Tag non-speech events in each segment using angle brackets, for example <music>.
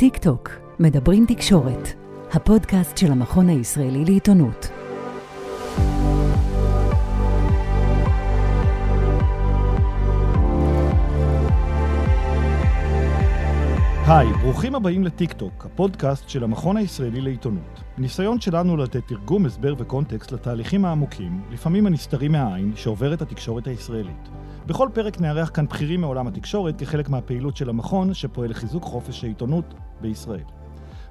טיק טוק, מדברים תקשורת, הפודקאסט של המכון הישראלי לעיתונות. היי, ברוכים הבאים לטיק טוק, הפודקאסט של המכון הישראלי לעיתונות. ניסיון שלנו לתת תרגום, הסבר וקונטקסט לתהליכים העמוקים, לפעמים הנסתרים מהעין, שעוברת התקשורת הישראלית. בכל פרק נארח כאן בכירים מעולם התקשורת כחלק מהפעילות של המכון שפועל לחיזוק חופש העיתונות בישראל.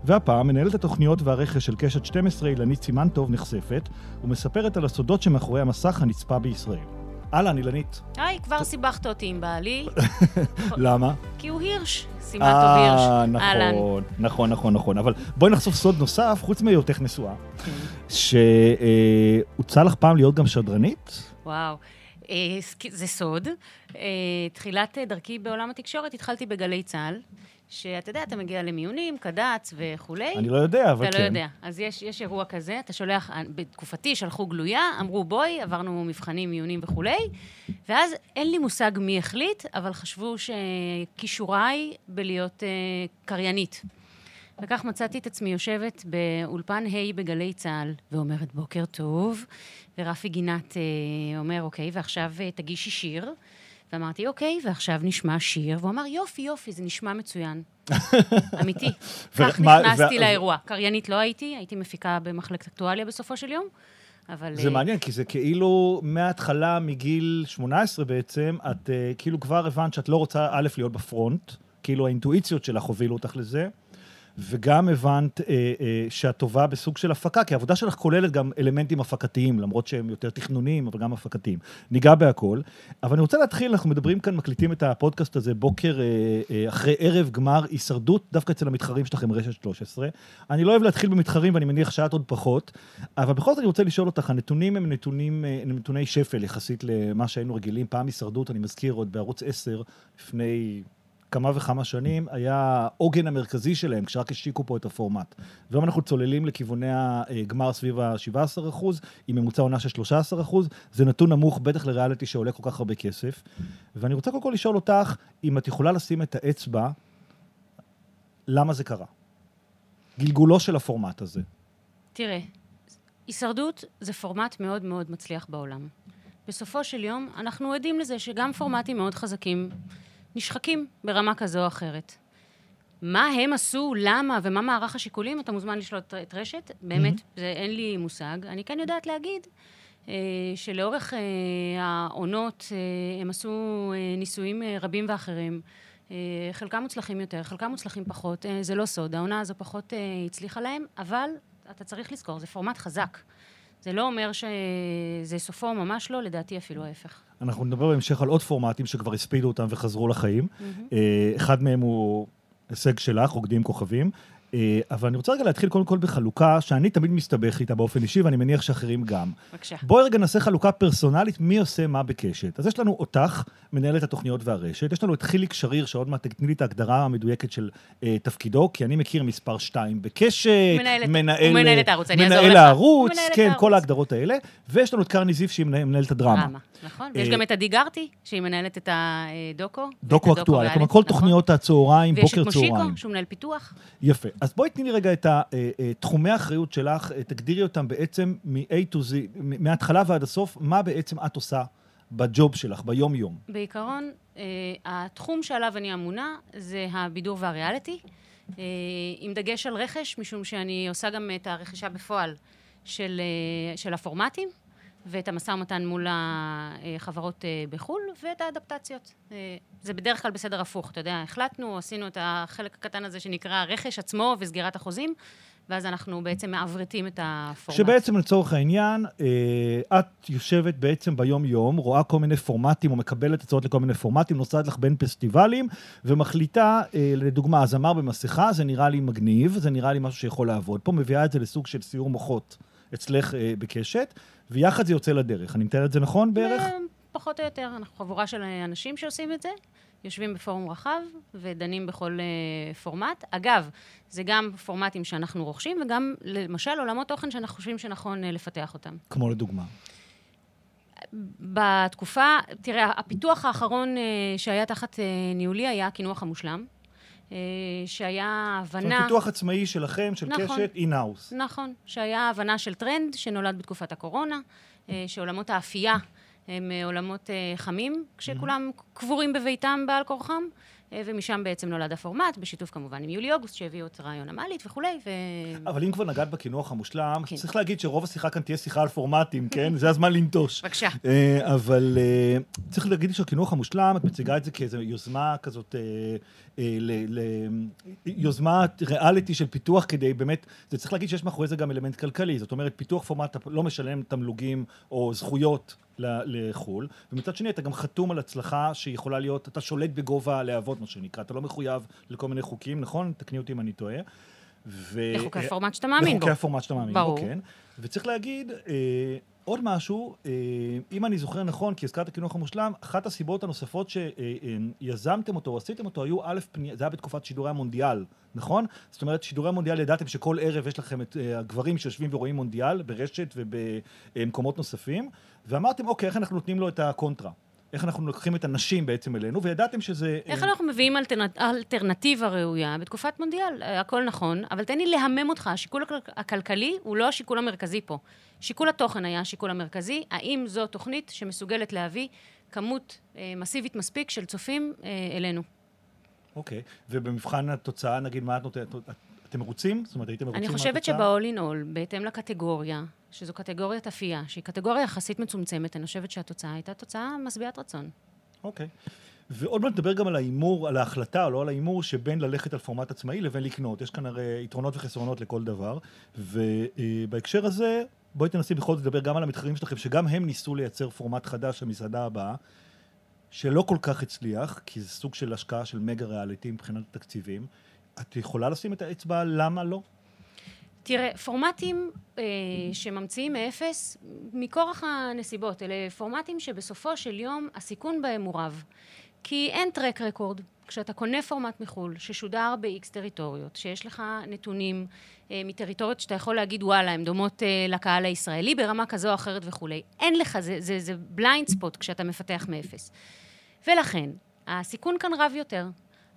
והפעם מנהלת התוכניות והרכש של קשת 12 אילנית סימנטוב נחשפת ומספרת על הסודות שמאחורי המסך הנצפה בישראל. אהלן, אילנית. היי, כבר סיבכת אותי עם בעלי. <laughs> למה? כי הוא הירש. סימנטוב הירש. אה, אהלן. נכון, נכון, נכון, נכון. אבל בואי נחשוף סוד נוסף, חוץ מהיותך נשואה, כן. שהוצע לך פעם להיות גם שדרנית? וואו. אה, זה סוד. אה, תחילת אה, דרכי בעולם התקשורת התחלתי בגלי צה"ל, שאתה יודע, אתה מגיע למיונים, קד"צ וכולי. אני לא יודע, אבל אתה כן. לא יודע. אז יש, יש אירוע כזה, אתה שולח, בתקופתי שלחו גלויה, אמרו בואי, עברנו מבחנים, מיונים וכולי, ואז אין לי מושג מי החליט, אבל חשבו שכישוריי בלהיות אה, קריינית. וכך מצאתי את עצמי יושבת באולפן ה' בגלי צה"ל, ואומרת בוקר טוב, ורפי גינת אה, אומר, אוקיי, ועכשיו אה, תגישי שיר. ואמרתי, אוקיי, ועכשיו נשמע שיר, והוא אמר, יופי, יופי, זה נשמע מצוין. <laughs> אמיתי. כך נכנסתי לאירוע. קריינית לא הייתי, הייתי מפיקה במחלקת אקטואליה בסופו של יום, אבל... זה אה, מעניין, כי זה כאילו מההתחלה, מגיל 18 בעצם, את אה, כאילו כבר הבנת שאת לא רוצה, א', להיות בפרונט, כאילו האינטואיציות שלך הובילו אותך לזה, וגם הבנת אה, אה, שאת טובה בסוג של הפקה, כי העבודה שלך כוללת גם אלמנטים הפקתיים, למרות שהם יותר תכנוניים, אבל גם הפקתיים. ניגע בהכל. אבל אני רוצה להתחיל, אנחנו מדברים כאן, מקליטים את הפודקאסט הזה בוקר אה, אה, אחרי ערב גמר הישרדות, דווקא אצל המתחרים שלכם, רשת 13. אני לא אוהב להתחיל במתחרים, ואני מניח שאת עוד פחות, אבל בכל זאת אני רוצה לשאול אותך, הנתונים הם נתונים, אה, הם נתוני שפל יחסית למה שהיינו רגילים. פעם הישרדות, אני מזכיר, עוד בערוץ 10, לפני כמה וכמה שנים, היה העוגן המרכזי שלהם, כשרק השיקו פה את הפורמט. והיום אנחנו צוללים לכיווני הגמר סביב ה-17 אחוז, עם ממוצע עונה של 13 אחוז. זה נתון נמוך, בטח לריאליטי שעולה כל כך הרבה כסף. ואני רוצה קודם כל לשאול אותך, אם את יכולה לשים את האצבע, למה זה קרה? גלגולו של הפורמט הזה. תראה, הישרדות זה פורמט מאוד מאוד מצליח בעולם. בסופו של יום, אנחנו עדים לזה שגם פורמטים מאוד חזקים נשחקים ברמה כזו או אחרת. מה הם עשו, למה ומה מערך השיקולים, אתה מוזמן לשאול את, רשת. באמת, זה, אין לי מושג. אני כן יודעת להגיד אה, שלאורך אה, העונות אה, הם עשו אה, ניסויים אה, רבים ואחרים. אה, חלקם מוצלחים יותר, חלקם מוצלחים פחות. אה, זה לא סוד, העונה הזו פחות אה, הצליחה להם, אבל אתה צריך לזכור, זה פורמט חזק. זה לא אומר שזה סופו, ממש לא, לדעתי אפילו ההפך. אנחנו נדבר בהמשך על עוד פורמטים שכבר הספידו אותם וחזרו לחיים. אה, אחד מהם הוא הישג שלך, רוקדים כוכבים. אה, אבל אני רוצה רגע להתחיל קודם כל בחלוקה שאני תמיד מסתבך איתה באופן אישי, ואני מניח שאחרים גם. בבקשה. בואי רגע נעשה חלוקה פרסונלית, מי עושה מה בקשת. אז יש לנו אותך, מנהלת התוכניות והרשת, יש לנו את חיליק שריר, שעוד מעט תתני לי את ההגדרה המדויקת של אה, תפקידו, כי אני מכיר מספר 2 בקשת, מנהלת- מנהל, מנהל את הערוץ, אני אעזור מנהל לך. הערוץ, מנהל את כן, הערוץ. כל ההגדרות האלה, ויש לנו את קרני זיו, שהיא מנהל- מנהלת הדרמה. דרמה, נכון. ויש אה, גם את עדי גרטי, שהיא מנהלת את הדוקו. דוקו אקטואליה, כלומר כל נכון. תוכניות הצהריים, ויש בוקר את מושיקו, צהריים. שהוא מנהל פיתוח. יפה. אז בואי תני לי רגע את אה, אה, תחומי האחריות שלך, אה, תגדירי אותם בעצם מ-A to Z, מההתחלה ועד הסוף, מה בעצם את עושה בג'וב שלך, ביום-יום. בעיקרון, התחום שעליו אני אמונה זה הבידור והריאליטי, עם דגש על רכש, משום שאני עושה גם את הרכישה בפועל של, של הפורמטים, ואת המשא ומתן מול החברות אה, בחו"ל, ואת האדפטציות. אה, זה בדרך כלל בסדר הפוך, אתה יודע, החלטנו, עשינו את החלק הקטן הזה שנקרא הרכש עצמו וסגירת החוזים, ואז אנחנו בעצם מעברתים את הפורמט. שבעצם לצורך העניין, אה, את יושבת בעצם ביום-יום, רואה כל מיני פורמטים, או מקבלת הצעות לכל מיני פורמטים, נוסעת לך בין פסטיבלים, ומחליטה, לדוגמה, זמר במסכה, זה נראה לי מגניב, זה נראה לי משהו שיכול לעבוד פה, מביאה את זה לסוג של סיור מוחות אצלך אה, בקשת, ויחד זה יוצא לדרך. אני מתאר את זה נכון בערך? אה, פחות או יותר. אנחנו חבורה של אנשים שעושים את זה, יושבים בפורום רחב ודנים בכל אה, פורמט. אגב, זה גם פורמטים שאנחנו רוכשים, וגם למשל עולמות תוכן שאנחנו חושבים שנכון אה, לפתח אותם. כמו לדוגמה. בתקופה, תראה, הפיתוח האחרון אה, שהיה תחת אה, ניהולי היה הקינוח המושלם. אה, שהיה זאת הבנה... אומרת, פיתוח עצמאי שלכם, של נכון. קשת, in-house. נכון, שהיה הבנה של טרנד שנולד בתקופת הקורונה, אה, שעולמות האפייה הם אה, עולמות חמים, כשכולם קבורים בביתם בעל כורחם, ומשם בעצם נולד הפורמט, בשיתוף כמובן עם יולי אוגוסט, שהביאו את רעיון המעלית וכולי, ו... אבל אם כבר נגעת בקינוח המושלם, כן. צריך להגיד שרוב השיחה כאן תהיה שיחה על פורמטים, כן? זה הזמן לנטוש. בבקשה. אה, אבל אה, צריך להגיד שהקינוח המושלם, את מציגה את זה כאיזו יוזמה כזאת, אה, אה, ל- ל- יוזמת ריאליטי של פיתוח כדי באמת, זה צריך להגיד שיש מאחורי זה גם אלמנט כלכלי, זאת אומרת, פיתוח פורמט לא משלם תמלוגים או זכויות לחו"ל, ומצד שני אתה גם חתום על הצלחה שיכולה להיות, אתה שולט בגובה הלהבות, מה שנקרא, אתה לא מחויב לכל מיני חוקים, נכון? תקני אותי אם אני טועה. ו- לחוקי הפורמט שאתה מאמין בו. לחוקי הפורמט שאתה מאמין ברור. בו, כן. וצריך להגיד, אה, עוד משהו, אה, אם אני זוכר נכון, כי הזכרת קינוח המושלם, אחת הסיבות הנוספות שיזמתם אותו, או עשיתם אותו, היו א', פני- זה היה בתקופת שידורי המונדיאל, נכון? זאת אומרת, שידורי המונדיאל, ידעתם שכל ערב יש לכם את אה, הגברים שיושבים ורואים מונדיאל ברשת ובמקומות נוספים, ואמרתם, אוקיי, איך אנחנו נותנים לו את הקונטרה? איך אנחנו לוקחים את הנשים בעצם אלינו, וידעתם שזה... איך אה, אנחנו מביאים אלטרנט, אלטרנטיבה ראויה בתקופת מונדיאל? אה, הכל נכון, אבל תן לי להמם אותך, השיקול הכל- הכלכלי הוא לא השיקול המרכזי פה. שיקול התוכן היה השיקול המרכזי, האם זו תוכנית שמסוגלת להביא כמות אה, מסיבית מספיק של צופים אה, אלינו. אוקיי, ובמבחן התוצאה, נגיד, מה את נותנת? את- אתם מרוצים? זאת אומרת, הייתם מרוצים אני מהתוצאה? חושבת שב-all in all, בהתאם לקטגוריה, שזו קטגוריית אפייה, שהיא קטגוריה יחסית מצומצמת, אני חושבת שהתוצאה הייתה תוצאה משביעת רצון. אוקיי. ועוד מעט נדבר גם על ההימור, על ההחלטה, לא על ההימור, שבין ללכת על פורמט עצמאי לבין לקנות. יש כאן הרי יתרונות וחסרונות לכל דבר. ובהקשר הזה, בואי תנסי בכל זאת לדבר גם על המתחרים שלכם, שגם הם ניסו לייצר פורמט חדש למסעדה הבאה, שלא כל כך הצליח, כי זה סוג של השקעה של מגה ריאליטי מבחינת התקציבים. את יכולה לשים את האצבע למה לא? תראה, פורמטים אה, שממציאים מאפס, מכורח הנסיבות, אלה פורמטים שבסופו של יום הסיכון בהם הוא רב. כי אין track record. כשאתה קונה פורמט מחו"ל, ששודר ב-X טריטוריות, שיש לך נתונים אה, מטריטוריות שאתה יכול להגיד, וואלה, הן דומות אה, לקהל הישראלי ברמה כזו או אחרת וכולי. אין לך, זה, זה, זה blind spot כשאתה מפתח מאפס. ולכן, הסיכון כאן רב יותר.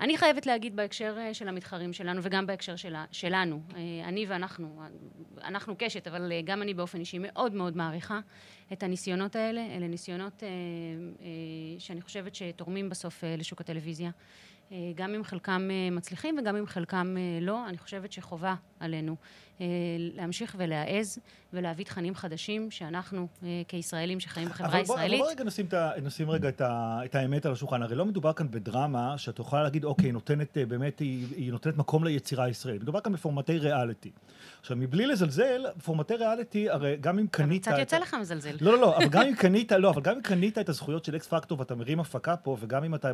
אני חייבת להגיד בהקשר אה, של המתחרים שלנו וגם בהקשר שלה, שלנו, אה, אני ואנחנו, אה, אנחנו קשת, אבל גם אני באופן אישי מאוד מאוד מעריכה את הניסיונות האלה. אלה ניסיונות שאני חושבת שתורמים בסוף לשוק הטלוויזיה. גם אם חלקם מצליחים וגם אם חלקם לא, אני חושבת שחובה עלינו להמשיך ולהעז ולהביא תכנים חדשים שאנחנו אה, כישראלים שחיים בחברה אבל הישראלית. אבל בוא רגע נשים, נשים רגע את, ה, את האמת על השולחן. הרי לא מדובר כאן בדרמה שאת יכולה להגיד, אוקיי, היא נותנת, אה, באמת, היא, היא נותנת מקום ליצירה הישראלית. מדובר כאן בפורמטי ריאליטי. עכשיו, מבלי לזלזל, פורמטי ריאליטי, הרי גם אם קנית... קצת את יוצא לך מזלזל. לא, לא, לא, אבל גם אם <laughs> קנית, לא, אבל גם אם קנית את הזכויות של אקס פקטור ואתה מרים הפקה פה, וגם אם אתה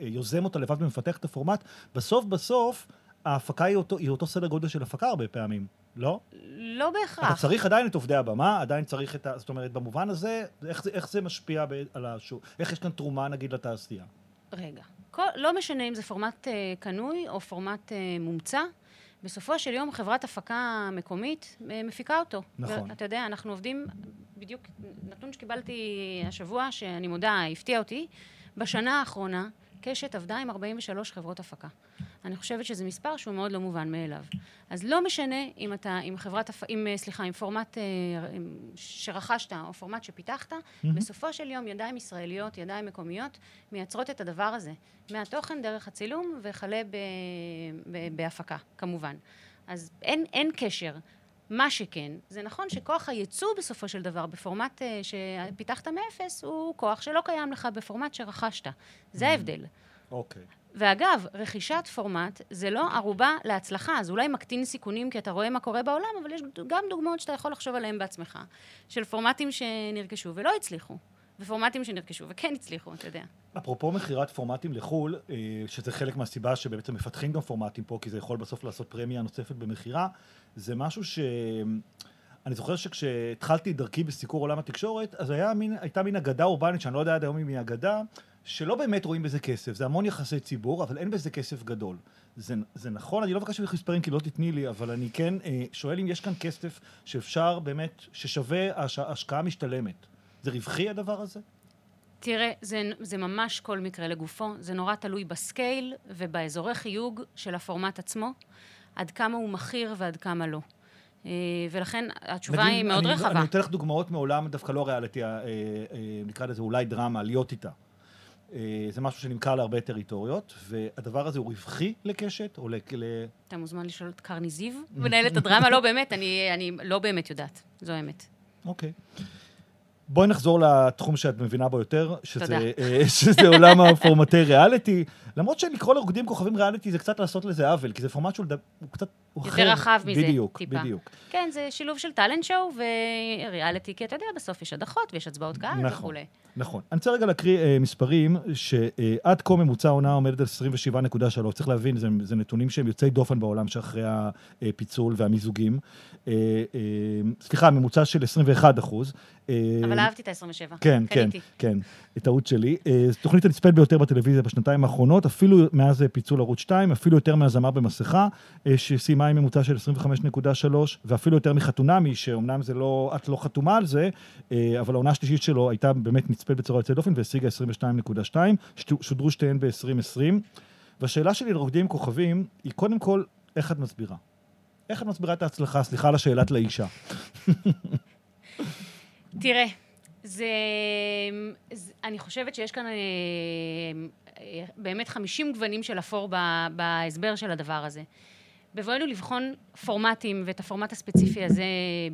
יוזם אותה לבד ומפתח את הפורמט, בסוף בסוף ההפקה היא אותו, היא אותו סדר גודל של הפקה הרבה פעמים, לא? לא אתה בהכרח. צריך עדיין את עובדי הבמה, עדיין צריך את ה... זאת אומרת, במובן הזה, איך זה, איך זה משפיע ב, על השוק? איך יש כאן תרומה, נגיד, לתעשייה? רגע. כל, לא משנה אם זה פורמט אה, קנוי או פורמט אה, מומצא, בסופו של יום חברת הפקה מקומית אה, מפיקה אותו. נכון. אתה יודע, אנחנו עובדים, בדיוק, נתון שקיבלתי השבוע, שאני מודה, הפתיע אותי, בשנה האחרונה, קשת עבדה עם 43 חברות הפקה. אני חושבת שזה מספר שהוא מאוד לא מובן מאליו. אז לא משנה אם אתה, עם חברת, עם, אה, סליחה, עם פורמט אה, עם- שרכשת או פורמט שפיתחת, בסופו של יום ידיים ישראליות, ידיים מקומיות, מייצרות את הדבר הזה. מהתוכן, דרך הצילום, וכלה ב, ב, בהפקה, כמובן. אז אין, אין קשר. מה שכן, זה נכון שכוח הייצוא בסופו של דבר בפורמט אה, שפיתחת מאפס, הוא כוח שלא קיים לך בפורמט שרכשת. זה ההבדל. אוקיי. ואגב, רכישת פורמט זה לא ערובה להצלחה, זה אולי מקטין סיכונים כי אתה רואה מה קורה בעולם, אבל יש גם דוגמאות שאתה יכול לחשוב עליהן בעצמך, של פורמטים שנרכשו ולא הצליחו, ופורמטים שנרכשו וכן הצליחו, אתה יודע. אפרופו מכירת פורמטים לחו"ל, אה, שזה חלק מהסיבה שבעצם מפתחים גם פורמטים פה, כי זה יכול בסוף לעשות פרמיה נוספת במכירה, זה משהו ש... אני זוכר שכשהתחלתי את דרכי בסיקור עולם התקשורת, אז היה מין, הייתה מין אגדה אורבנית, שאני לא יודע עד היום אם היא אגדה, שלא באמת רואים בזה כסף. זה המון יחסי ציבור, אבל אין בזה כסף גדול. זה, זה נכון, אני לא מבקש ממך מספרים כי לא תתני לי, אבל אני כן אה, שואל אם יש כאן כסף שאפשר באמת, ששווה הש, השקעה משתלמת. זה רווחי הדבר הזה? תראה, זה, זה ממש כל מקרה לגופו. זה נורא תלוי בסקייל ובאזורי חיוג של הפורמט עצמו, עד כמה הוא מכיר ועד כמה לא. אה, ולכן התשובה נגיד, היא מאוד אני, רחבה. אני אתן לך דוגמאות מעולם דווקא לא ריאליטי, אה, אה, נקרא לזה אולי דרמה, להיות איתה. אה, זה משהו שנמכר להרבה טריטוריות, והדבר הזה הוא רווחי לקשת, או ל... אתה מוזמן לשאול את קרני זיו, <laughs> מנהלת הדרמה. לא, באמת, אני, אני לא באמת יודעת. זו האמת. אוקיי. בואי נחזור לתחום שאת מבינה בו יותר, שזה. אה, <laughs> שזה עולם הפורמטי ריאליטי. למרות שלקרוא לרוקדים כוכבים ריאליטי זה קצת לעשות לזה עוול, כי זה פורמט שהוא קצת... יותר. רחב מזה, בדיוק, טיפה. בדיוק. כן, זה שילוב של טאלנט שואו וריאליטי, כי אתה יודע, בסוף יש הדחות ויש הצבעות קהל נכון. וכולי. נכון. אני רוצה רגע להקריא אה, מספרים, שעד כה ממוצע העונה עומדת על 27.3. צריך להבין, זה, זה נתונים שהם יוצאי דופן בעולם שאחרי הפיצול והמיזוגים. אה, אה, סליחה, ממוצע של 21 אחוז. אה, אבל אהבתי את ה-27. כן, כן. כן, טעות שלי. אה, תוכנית הנצפית ביותר בטלוויזיה בשנתיים האחרונות, אפילו מאז אה, פיצול ערוץ 2, אפילו יותר מהזמר במסכה, אה, שסיימה עם ממוצע של 25.3, ואפילו יותר מחתונמי, שאומנם זה לא, את לא חתומה על זה, אה, אבל העונה השלישית שלו הייתה באמת נצפית בצורה יוצאת דופן והשיגה 22.2, שת- שודרו שתיהן ב-2020. והשאלה שלי לרוקדים עם כוכבים, היא קודם כל, איך את מסבירה? איך את מסבירה את ההצלחה? סליחה על השאלת לאישה. <laughs> תראה, זה, זה... אני חושבת שיש כאן אה, אה, באמת 50 גוונים של אפור ב- בהסבר של הדבר הזה. בבואנו לבחון פורמטים, ואת הפורמט הספציפי הזה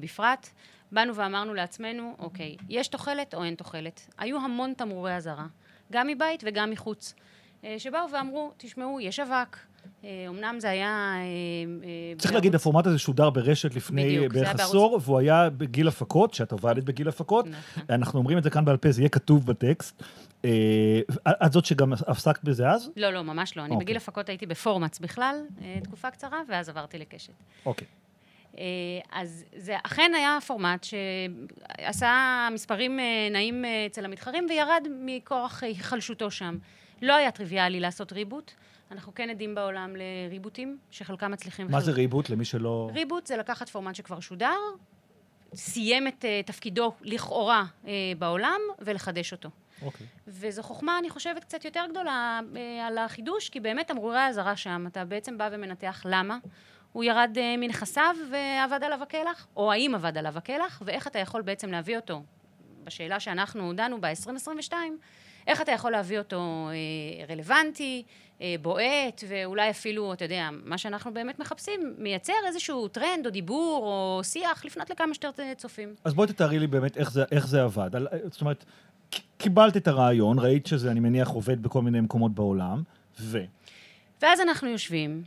בפרט, באנו ואמרנו לעצמנו, אוקיי, יש תוחלת או אין תוחלת? היו המון תמרורי אזהרה, גם מבית וגם מחוץ, שבאו ואמרו, תשמעו, יש אבק. אה, אמנם זה היה... אה, אה, צריך להגיד, הפורמט הזה שודר ברשת לפני בדיוק, בערך בערוץ- עשור, והוא היה בגיל הפקות, שאת עובדת בגיל הפקות. נכון. אנחנו אומרים את זה כאן בעל פה, זה יהיה כתוב בטקסט. אה, את זאת שגם עסקת בזה אז? לא, לא, ממש לא. אני אוקיי. בגיל הפקות הייתי בפורמטס בכלל, אה, תקופה קצרה, ואז עברתי לקשת. אוקיי. אה, אז זה אכן היה פורמט שעשה מספרים אה, נעים אה, אצל המתחרים וירד מכורח היחלשותו שם. לא היה טריוויאלי לעשות ריבוט. אנחנו כן עדים בעולם לריבוטים, שחלקם מצליחים. מה זה ריבוט למי שלא... ריבוט זה לקחת פורמט שכבר שודר, סיים את אה, תפקידו לכאורה אה, בעולם, ולחדש אותו. אוקיי. וזו חוכמה, אני חושבת, קצת יותר גדולה אה, על החידוש, כי באמת תמרורי האזהרה שם, אתה בעצם בא ומנתח למה הוא ירד אה, מנכסיו ועבד עליו הקלח, או האם עבד עליו הקלח, ואיך אתה יכול בעצם להביא אותו, בשאלה שאנחנו דנו ב-2022, איך אתה יכול להביא אותו אה, רלוונטי, אה, בועט, ואולי אפילו, אתה יודע, מה שאנחנו באמת מחפשים, מייצר איזשהו טרנד או דיבור או שיח, לפנות לכמה שיותר אה, צופים. אז בואי תתארי לי באמת איך זה, איך זה עבד. על- זאת אומרת, קיבלת את הרעיון, ראית שזה, אני מניח, עובד בכל מיני מקומות בעולם, ו... ואז אנחנו יושבים,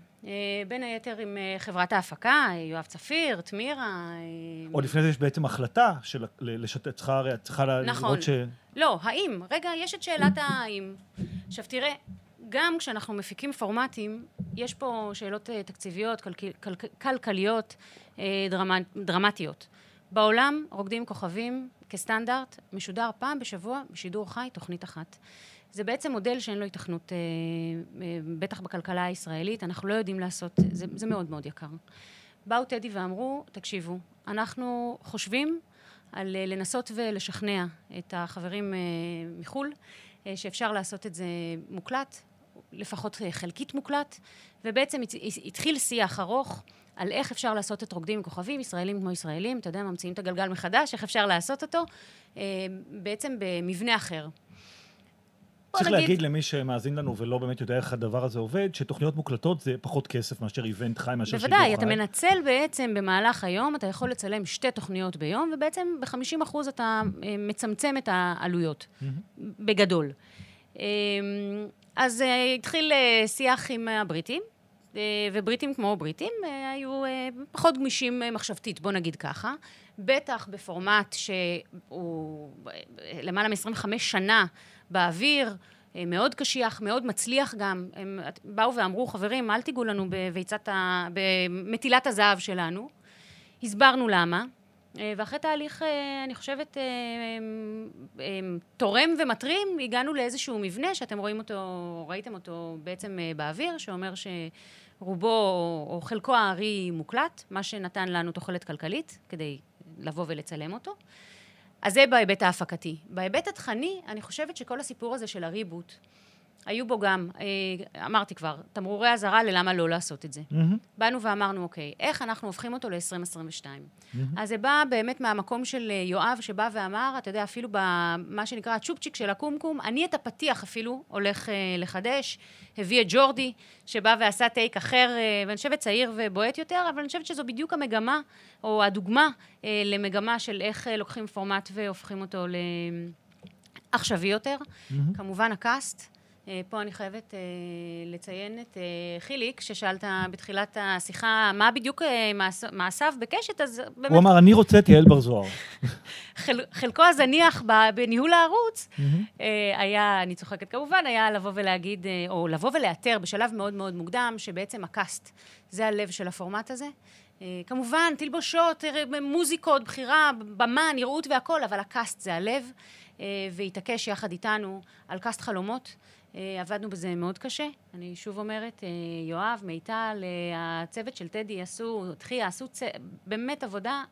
בין היתר עם אה, חברת ההפקה, אה, יואב צפיר, תמירה. אה, עוד לפני זה יש בעצם החלטה של לשתף, צריכה, הרי את צריכה נכון. לראות ש... לא, האם. רגע, יש את שאלת האם. עכשיו תראה, גם כשאנחנו מפיקים פורמטים, יש פה שאלות אה, תקציביות, כלכל- כל- כלכליות, אה, דרמטיות. בעולם, רוקדים כוכבים, כסטנדרט, משודר פעם בשבוע בשידור חי, תוכנית אחת. זה בעצם מודל שאין לו היתכנות, אה, אה, בטח בכלכלה הישראלית, אנחנו לא יודעים לעשות, זה, זה מאוד מאוד יקר. באו טדי ואמרו, תקשיבו, אנחנו חושבים על אה, לנסות ולשכנע את החברים אה, מחו"ל, אה, שאפשר לעשות את זה מוקלט, לפחות אה, חלקית מוקלט, ובעצם הת- התחיל שיח ארוך על איך אפשר לעשות את רוקדים עם כוכבים, ישראלים כמו ישראלים, אתה יודע, ממציאים את הגלגל מחדש, איך אפשר לעשות אותו, אה, בעצם במבנה אחר. צריך נגיד- להגיד למי שמאזין לנו ולא באמת יודע איך הדבר הזה עובד, שתוכניות מוקלטות זה פחות כסף מאשר איבנט חי, מאשר שידור חי. בוודאי, אתה מנצל בעצם במהלך היום, אתה יכול לצלם שתי תוכניות ביום, ובעצם ב-50% אתה אה, מצמצם את העלויות, בגדול. אה, אז אה, התחיל אה, שיח עם הבריטים, ובריטים כמו בריטים היו פחות גמישים מחשבתית, בוא נגיד ככה. בטח בפורמט שהוא למעלה מ-25 שנה באוויר, אה, מאוד קשיח, מאוד מצליח גם. הם באו ואמרו, חברים, אל תיגעו לנו בביצת ה... במטילת הזהב שלנו. הסברנו למה, אה, ואחרי תהליך, אה, אני חושבת, תורם ומטרים, הגענו לאיזשהו מבנה שאתם רואים אותו, ראיתם אותו בעצם באוויר, שאומר שרובו או חלקו הארי מוקלט, מה שנתן לנו תוחלת כלכלית כדי לבוא ולצלם אותו. אז זה בהיבט ההפקתי. בהיבט התכני, אני חושבת שכל הסיפור הזה של הריבוט, היו בו גם, אה, אמרתי כבר, תמרורי אזהרה ללמה לא לעשות את זה. מהמם. באנו ואמרנו, אוקיי, איך אנחנו הופכים אותו ל-2022? Mm-hmm. אז זה בא באמת מהמקום של אה, יואב, שבא ואמר, אתה יודע, אפילו במה שנקרא הצ'ופצ'יק של הקומקום, אני את הפתיח אפילו הולך אה, לחדש. הביא את ג'ורדי, שבא ועשה טייק אחר, אה, ואני חושבת צעיר ובועט יותר, אבל אני חושבת שזו בדיוק המגמה, או הדוגמה אה, למגמה של איך אה, לוקחים פורמט והופכים אותו לעכשווי יותר. כמובן הקאסט. אה, פה אני חייבת אה, לציין את אה, חיליק, ששאלת בתחילת השיחה מה בדיוק מעש- מעשיו בקשת, אז באמת הוא אמר, אני רוצה את יעל בר זוהר. <laughs> חל, חלקו הזניח בניהול הערוץ <laughs> היה, אני צוחקת כמובן, היה לבוא ולהגיד, או לבוא ולאתר בשלב מאוד מאוד מוקדם, שבעצם הקאסט זה הלב של הפורמט הזה. כמובן, תלבושות, מוזיקות, בחירה, במה, נראות והכול, אבל הקאסט זה הלב, והתעקש יחד איתנו על קאסט חלומות. אה, עבדנו בזה מאוד קשה. אני שוב אומרת, אה, יואב, מיטל, אה, הצוות של טדי עשו, תחיה, עשו צ... באמת עבודה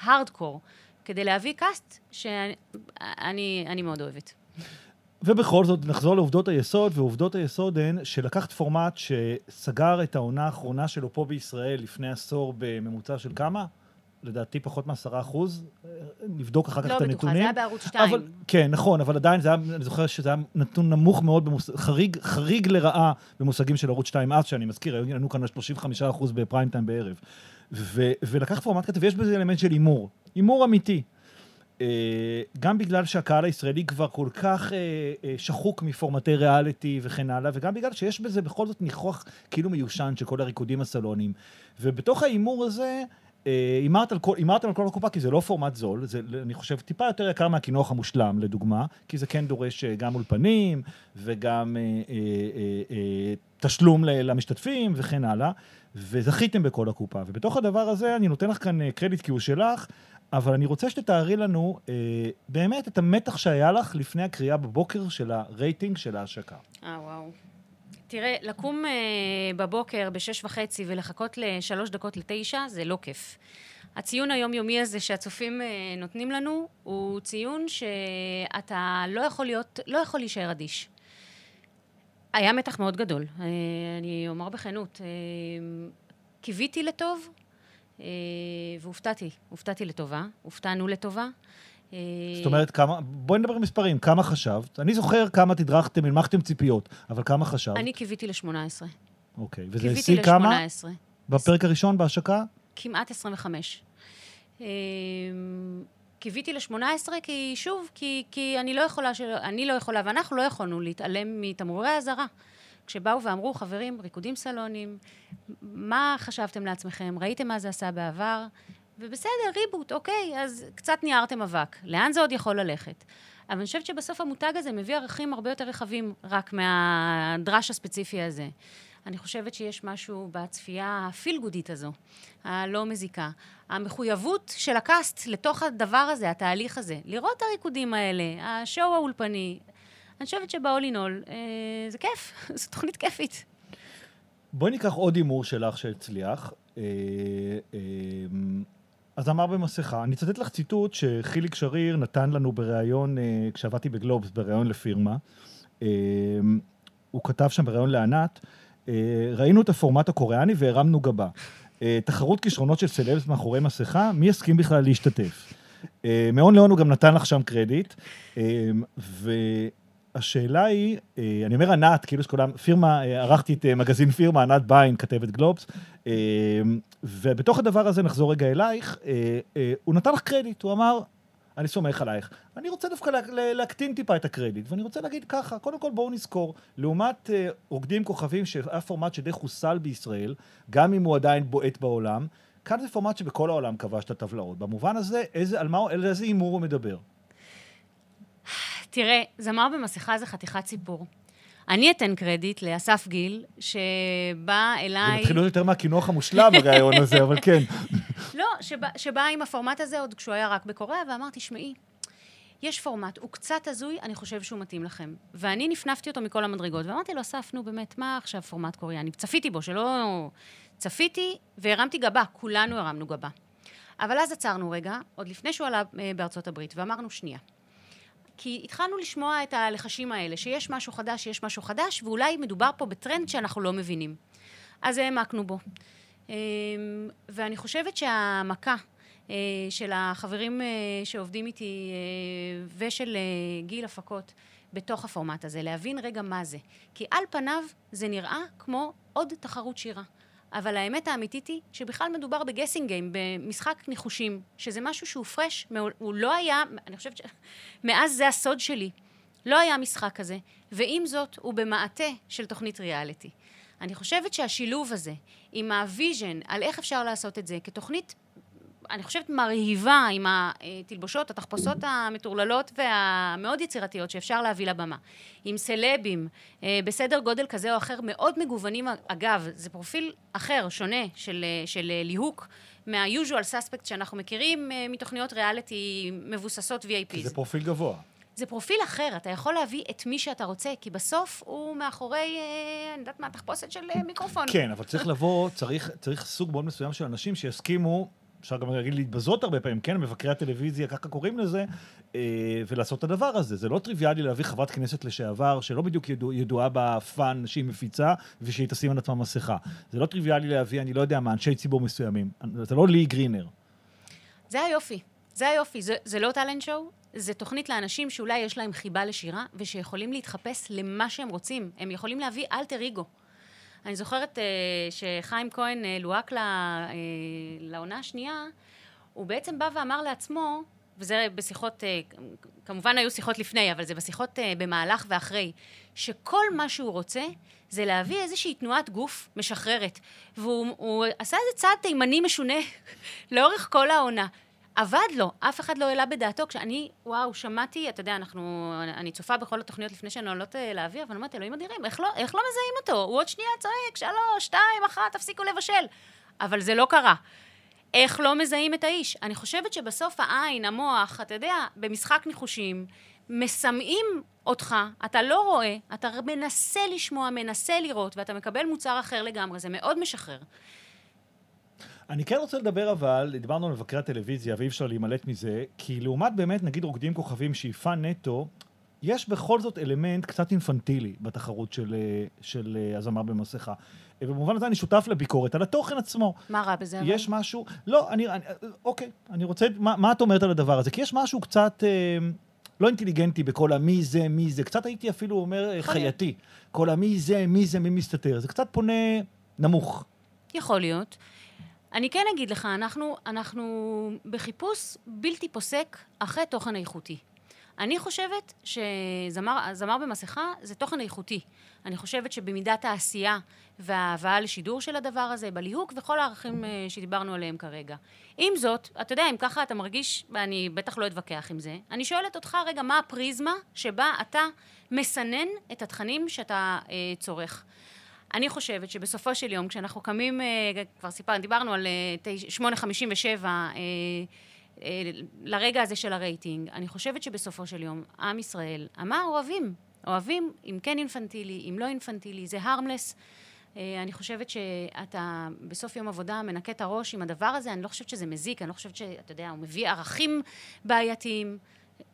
הארדקור, כדי להביא קאסט שאני אני, אני מאוד אוהבת. ובכל זאת, נחזור לעובדות היסוד, ועובדות היסוד הן שלקחת פורמט שסגר את העונה האחרונה שלו פה בישראל לפני עשור בממוצע של כמה? לדעתי פחות מעשרה אחוז. נבדוק אחר כך לא את בטוחה, הנתונים. זה היה בערוץ 2. אבל, כן, נכון, אבל עדיין זה היה, אני זוכר שזה היה נתון נמוך מאוד, במוס, חריג, חריג לרעה במושגים של ערוץ 2 אז, שאני מזכיר, היו לנו כאן 35% בפריים טיים בערב. ו, ולקח פורמט כזה, ויש בזה אלמנט של הימור, הימור אמיתי. אה, גם בגלל שהקהל הישראלי כבר כל כך אה, אה, שחוק מפורמטי ריאליטי וכן הלאה, וגם בגלל שיש בזה בכל זאת ניחוח כאילו מיושן של כל הריקודים הסלוניים. ובתוך ההימור הזה, אה, הימרת על כל, הימרתם על כל הקופה, כי זה לא פורמט זול, זה, אני חושב, טיפה יותר יקר מהקינוח המושלם, לדוגמה, כי זה כן דורש אה, גם אולפנים, וגם אה, אה, אה, אה, תשלום למשתתפים, וכן הלאה, וזכיתם בכל הקופה. ובתוך הדבר הזה, אני נותן לך כאן אה, קרדיט כי הוא שלך, אבל אני רוצה שתתארי לנו אה, באמת את המתח שהיה לך לפני הקריאה בבוקר של הרייטינג של ההשקה. אה, וואו. תראה, לקום uh, בבוקר בשש וחצי ולחכות לשלוש דקות לתשע, זה לא כיף. הציון היומיומי הזה שהצופים uh, נותנים לנו, הוא ציון שאתה לא יכול להיות, לא יכול להישאר אדיש. היה מתח מאוד גדול, uh, אני אומר בכנות. Uh, קיוויתי לטוב, uh, והופתעתי, הופתעתי לטובה, הופתענו לטובה. אה, זאת אומרת, כמה, בואי נדבר במספרים, כמה חשבת? אני זוכר כמה תדרכתם, הנמכתם ציפיות, אבל כמה חשבת? אני קיוויתי ל-18. אוקיי, וזה קיוויתי השיא כמה? ל-18. בפרק הראשון בהשקה? כמעט 25. אמ, קיוויתי ל-18 כי, שוב, כי, כי אני לא יכולה, של... אני לא יכולה, ואנחנו לא יכולנו להתעלם מתמרורי האזהרה. כשבאו ואמרו, חברים, ריקודים סלונים, מה חשבתם לעצמכם? ראיתם מה זה עשה בעבר? ובסדר, ריבוט, אוקיי, אז קצת ניערתם אבק. לאן זה עוד יכול ללכת? אבל אני חושבת שבסוף המותג הזה מביא ערכים הרבה יותר רחבים רק מהדרש הספציפי הזה. אני חושבת שיש משהו בצפייה הפיל-גודית הזו, הלא מזיקה. המחויבות של הקאסט לתוך הדבר הזה, התהליך הזה, לראות את הריקודים האלה, השואו האולפני. אני חושבת שבאול אין אול, אה, זה כיף, <laughs> זו תוכנית כיפית. בואי ניקח עוד הימור שלך שהצליח. אה, אה, אז אמר במסכה, אני אצטט לך ציטוט שחיליק שריר נתן לנו בריאיון, אה, כשעבדתי בגלובס, בריאיון לפירמה. אה, הוא כתב שם בריאיון לענת, אה, ראינו את הפורמט הקוריאני והרמנו גבה. אה, תחרות כישרונות של סלבס מאחורי מסכה, מי יסכים בכלל להשתתף? אה, מהון להון הוא גם נתן לך שם קרדיט, אה, והשאלה היא, אה, אני אומר ענת, כאילו שכולם, פירמה, אה, ערכתי את אה, מגזין פירמה, ענת ביין, כתבת גלובס, ובתוך הדבר הזה נחזור רגע אלייך, הוא נתן לך קרדיט, הוא אמר, אני סומך עלייך. אני רוצה דווקא לה, לה, להקטין טיפה את הקרדיט, ואני רוצה להגיד ככה, קודם כל בואו נזכור, לעומת רוקדים כוכבים, שהיה פורמט שדי חוסל בישראל, גם אם הוא עדיין בועט בעולם, כאן זה פורמט שבכל העולם כבש את הטבלאות. במובן הזה, איזה, על מה, על איזה הימור הוא מדבר? תראה, זמר במסכה זה חתיכת סיפור. אני אתן קרדיט לאסף גיל, שבא זה אליי... מתחיל להיות יותר מהקינוח המושלם, הרעיון הזה, אבל כן. <laughs> לא, שבא, שבא עם הפורמט הזה עוד כשהוא היה רק בקוריאה, ואמרתי, שמעי, יש פורמט, הוא קצת הזוי, אני חושב שהוא מתאים לכם. ואני נפנפתי אותו מכל המדרגות, ואמרתי לו, אסף, נו באמת, מה עכשיו פורמט קוריאני? צפיתי בו, שלא... צפיתי והרמתי גבה, כולנו הרמנו גבה. אבל אז עצרנו רגע, עוד לפני שהוא עלה אה, בארצות הברית, ואמרנו, שנייה. כי התחלנו לשמוע את הלחשים האלה, שיש משהו חדש, שיש משהו חדש, ואולי מדובר פה בטרנד שאנחנו לא מבינים. אז העמקנו בו. אמ, ואני חושבת שההעמקה אה, של החברים אה, שעובדים איתי אה, ושל גיל הפקות בתוך הפורמט הזה, להבין רגע מה זה. כי על פניו זה נראה כמו עוד תחרות שירה. אבל האמת האמיתית היא שבכלל מדובר ב guessing game, במשחק ניחושים, שזה משהו שהוא fresh, הוא לא היה, אני חושבת ש... מאז זה הסוד שלי. לא היה משחק כזה, ועם זאת, הוא במעטה של תוכנית ריאליטי. אני חושבת שהשילוב הזה, עם ה vision על איך אפשר לעשות את זה כתוכנית אני חושבת, מרהיבה עם התלבושות, התחפושות המטורללות והמאוד יצירתיות שאפשר להביא לבמה. עם סלבים, אה, בסדר גודל כזה או אחר, מאוד מגוונים. אגב, זה פרופיל אחר, שונה, של, אה, של אה, ליהוק. מה-usual suspect שאנחנו מכירים מתוכניות ריאליטי מבוססות VIP. כי זה פרופיל גבוה. זה פרופיל אחר, אתה יכול להביא את מי שאתה רוצה, כי בסוף הוא מאחורי, אני יודעת מה, תחפושת של מיקרופון. כן, אבל צריך לבוא, צריך, צריך סוג מאוד מסוים של אנשים שיסכימו אפשר גם להגיד להתבזות הרבה פעמים, כן, מבקרי הטלוויזיה, ככה קוראים לזה, אה, ולעשות את הדבר הזה. זה לא טריוויאלי להביא חברת כנסת לשעבר, שלא בדיוק ידוע, ידועה ב fun שהיא מפיצה, ושהיא תשים על עצמה מסכה. זה לא טריוויאלי להביא, אני לא יודע מה, אנשי ציבור מסוימים. זה לא לי גרינר. זה היופי. זה היופי. זה, זה לא talent show, זה תוכנית לאנשים שאולי יש להם חיבה לשירה, ושיכולים להתחפש למה שהם רוצים. הם יכולים להביא אלטר אגו. אני זוכרת uh, שחיים כהן uh, לוהק uh, לעונה השנייה, הוא בעצם בא ואמר לעצמו, וזה בשיחות, כמובן היו שיחות לפני, אבל זה בשיחות במהלך ואחרי, שכל מה שהוא רוצה זה להביא איזושהי תנועת גוף משחררת. והוא עשה איזה צעד תימני משונה <laughs> לאורך כל העונה. עבד לו, אף אחד לא העלה בדעתו. כשאני, וואו, שמעתי, אתה יודע, אנחנו, אני צופה בכל התוכניות לפני שהן עולות אה, לאוויר, אבל אמרתי, אלוהים אדירים, איך לא, איך לא מזהים אותו? הוא עוד שנייה צועק, שלוש, שתיים, אחת, תפסיקו לבשל. אבל זה לא קרה. איך לא מזהים את האיש? אני חושבת שבסוף העין, המוח, אתה יודע, במשחק ניחושים, מסמאים אותך, אתה לא רואה, אתה מנסה לשמוע, מנסה לראות, ואתה מקבל מוצר אחר לגמרי, זה מאוד משחרר. אני כן רוצה לדבר אבל, דיברנו על מבקרי הטלוויזיה ואי אפשר להימלט מזה, כי לעומת באמת, נגיד רוקדים כוכבים שאיפה נטו, יש בכל זאת אלמנט קצת אינפנטילי בתחרות של, אה, של אה, הזמר במסכה. ובמובן הזה אני שותף לביקורת על התוכן עצמו. מה רע בזה? יש אבל? משהו, לא, אני, אני, אוקיי, אני רוצה, מה, מה את אומרת על הדבר הזה? כי יש משהו קצת... אה, לא אינטליגנטי בכל המי זה, מי זה, קצת הייתי אפילו אומר אה, חייתי. כל המי זה, מי זה, מי מסתתר. זה קצת פונה נמוך. יכול להיות. אני כן אגיד לך, אנחנו, אנחנו בחיפוש בלתי פוסק אחרי תוכן איכותי. אני חושבת שזמר במסכה זה תוכן איכותי. אני חושבת שבמידת העשייה וההבאה לשידור של הדבר הזה, בליהוק וכל הערכים אה, שדיברנו עליהם כרגע. עם זאת, אתה יודע, אם ככה אתה מרגיש, ואני בטח לא אתווכח עם זה, אני שואלת אותך רגע, מה הפריזמה שבה אתה מסנן את התכנים שאתה אה, צורך? אני חושבת שבסופו של יום, כשאנחנו קמים, אה, כבר סיפרנו, דיברנו על 8.57, אה, אה, לרגע הזה של הרייטינג, אני חושבת שבסופו של יום, עם ישראל אמר אוהבים, אוהבים, אם כן אינפנטילי, אם לא אינפנטילי, זה הרמלס. אני חושבת שאתה בסוף יום עבודה מנקה את הראש עם הדבר הזה, אני לא חושבת שזה מזיק, אני לא חושבת שאתה יודע, הוא מביא ערכים בעייתיים.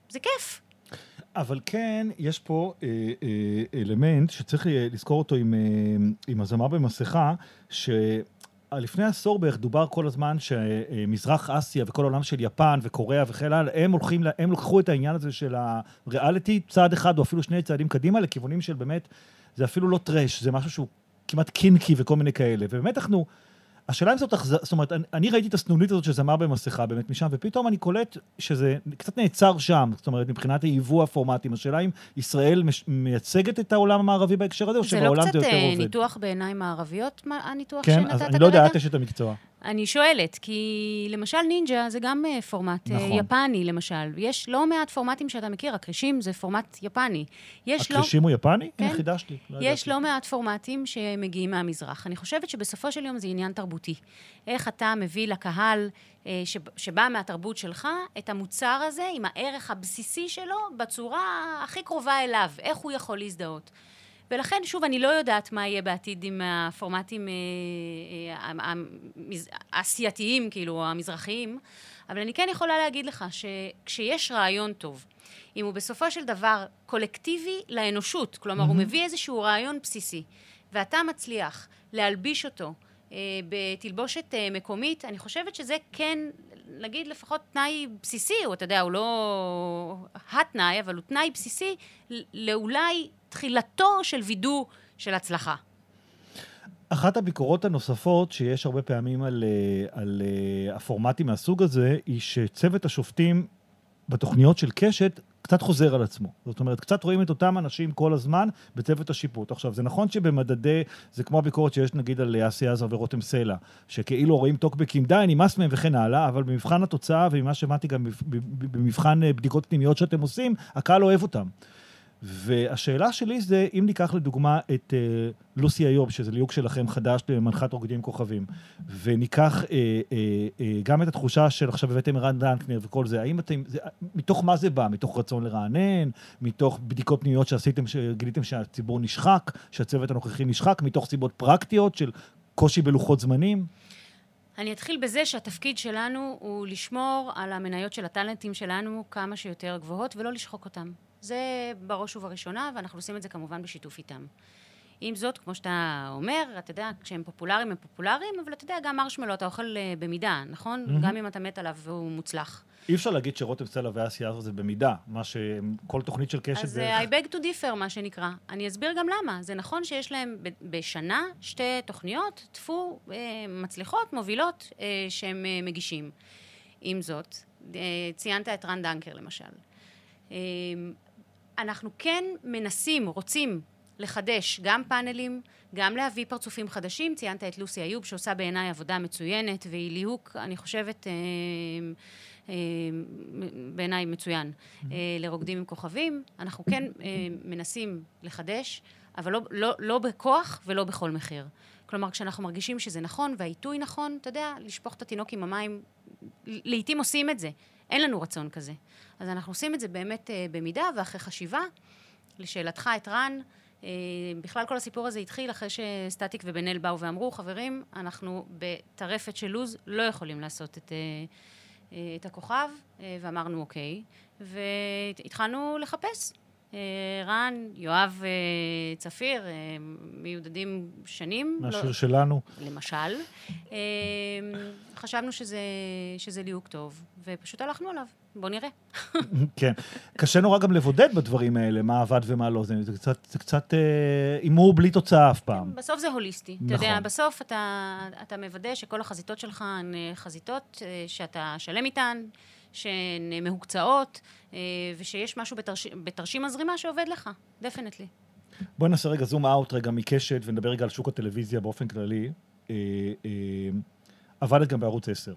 זה כיף, אבל כן, יש פה אה, אה, אלמנט שצריך לזכור אותו עם, אה, עם הזמר במסכה, שלפני עשור בערך דובר כל הזמן שמזרח אסיה וכל העולם של יפן וקוריאה וכן הלאה, הם הולכים, הם לקחו את העניין הזה של הריאליטי צעד אחד או אפילו שני צעדים קדימה לכיוונים של באמת, זה אפילו לא trash, זה משהו שהוא כמעט קינקי וכל מיני כאלה. ובאמת אנחנו... השאלה אם זאת אכזר, זאת אומרת, אני, אני ראיתי את הסנונית הזאת של זמר במסכה באמת משם, ופתאום אני קולט שזה קצת נעצר שם, זאת אומרת, מבחינת היבוא הפורמטים. השאלה אם ישראל מש, מייצגת את העולם המערבי בהקשר הזה, או שבעולם זה יותר עובד? זה לא קצת ניתוח בעיניים מערביות, הניתוח כן, שנתת כרגע? כן, אז אני לא יודע, את אשת המקצוע. אני שואלת, כי למשל נינג'ה זה גם אה, פורמט אה, נכון. יפני, למשל. יש לא מעט פורמטים שאתה מכיר, הכרישים זה פורמט יפני. הקרישים לא... הוא יפני? כן. הנה, חידשתי. לא יש לא מעט פורמטים שמגיעים מהמזרח. אני חושבת שבסופו של יום זה עניין תרבותי. איך אתה מביא לקהל אה, שבא מהתרבות שלך את המוצר הזה עם הערך הבסיסי שלו בצורה הכי קרובה אליו, איך הוא יכול להזדהות. ולכן, שוב, אני לא יודעת מה יהיה בעתיד עם הפורמטים אה, אה, העשייתיים, כאילו, המזרחיים, אבל אני כן יכולה להגיד לך שכשיש רעיון טוב, אם הוא בסופו של דבר קולקטיבי לאנושות, כלומר, mm-hmm. הוא מביא איזשהו רעיון בסיסי, ואתה מצליח להלביש אותו בתלבושת אה, מקומית, אני חושבת שזה כן, נגיד לפחות תנאי בסיסי, או אתה יודע, הוא לא התנאי, אבל הוא תנאי בסיסי לאולי תחילתו של וידוא של הצלחה. אחת הביקורות הנוספות שיש הרבה פעמים על, אה, על הפורמטים מהסוג הזה, היא שצוות השופטים בתוכניות של קשת קצת חוזר על עצמו. זאת אומרת, קצת רואים את אותם אנשים כל הזמן בצוות השיפוט. עכשיו, זה נכון שבמדדי, זה כמו הביקורת שיש נגיד על אסי עזר ורותם סלע, שכאילו רואים טוקבקים, די, נמאס מהם וכן הלאה, אבל במבחן התוצאה, וממה שמעתי גם במבחן אה, בדיקות פנימיות שאתם עושים, הקהל אוהב אותם. והשאלה שלי זה, אם ניקח לדוגמה את uh, לוסי איוב, שזה ליהוק שלכם חדש למנחת רוקדים כוכבים, וניקח uh, uh, uh, גם את התחושה של עכשיו הבאתם ערן דנקנר וכל זה, האם אתם, זה, מתוך מה זה בא? מתוך רצון לרענן? מתוך בדיקות פנימיות שעשיתם, שגיליתם שהציבור נשחק, שהצוות הנוכחי נשחק, מתוך סיבות פרקטיות של קושי בלוחות זמנים? אני אתחיל בזה שהתפקיד שלנו הוא לשמור על המניות של הטאלנטים שלנו כמה שיותר גבוהות ולא לשחוק אותם. זה בראש ובראשונה, ואנחנו עושים את זה כמובן בשיתוף איתם. עם זאת, כמו שאתה אומר, אתה יודע, כשהם פופולריים הם פופולריים, אבל אתה יודע, גם מרשמלו אתה אוכל uh, במידה, נכון? Mm-hmm. גם אם אתה מת עליו והוא מוצלח. אי אפשר להגיד שרותם סלע ואסי עזר זה במידה, מה שכל תוכנית של קשת זה... אז I beg to differ, מה שנקרא. אני אסביר גם למה. זה נכון שיש להם בשנה שתי תוכניות, טפו, uh, מצליחות, מובילות, שהם מגישים. עם זאת, ציינת את רן דנקר למשל. אנחנו כן מנסים, רוצים לחדש גם פאנלים, גם להביא פרצופים חדשים. ציינת את לוסי איוב, שעושה בעיניי עבודה מצוינת, והיא ליהוק, אני חושבת, אה, אה, בעיניי מצוין, אה, לרוקדים עם כוכבים. אנחנו כן אה, מנסים לחדש, אבל לא, לא, לא בכוח ולא בכל מחיר. כלומר, כשאנחנו מרגישים שזה נכון והעיתוי נכון, אתה יודע, לשפוך את התינוק עם המים, לעתים עושים את זה. אין לנו רצון כזה. אז אנחנו עושים את זה באמת אה, במידה ואחרי חשיבה. לשאלתך את רן, בכלל כל הסיפור הזה התחיל אחרי שסטטיק ובן אל באו ואמרו, חברים, אנחנו בטרפת של לוז לא יכולים לעשות את, אה, את הכוכב, ואמרנו אוקיי, והתחלנו לחפש. רן, יואב צפיר, מיודדים שנים. מהשיר לא, שלנו. למשל. חשבנו שזה, שזה ליהוק טוב, ופשוט הלכנו עליו. בוא נראה. <laughs> כן. קשה נורא גם לבודד בדברים האלה, מה עבד ומה לא. זה, זה קצת, זה קצת אה, הימור בלי תוצאה אף פעם. בסוף זה הוליסטי. נכון. אתה יודע, בסוף אתה, אתה מוודא שכל החזיתות שלך הן אה, חזיתות אה, שאתה שלם איתן, שהן מהוקצעות, ושיש משהו בתרש, בתרשים הזרימה שעובד לך, definitely. בואי נעשה רגע zoom out רגע מקשת ונדבר רגע על שוק הטלוויזיה באופן כללי. עבדת גם בערוץ 10.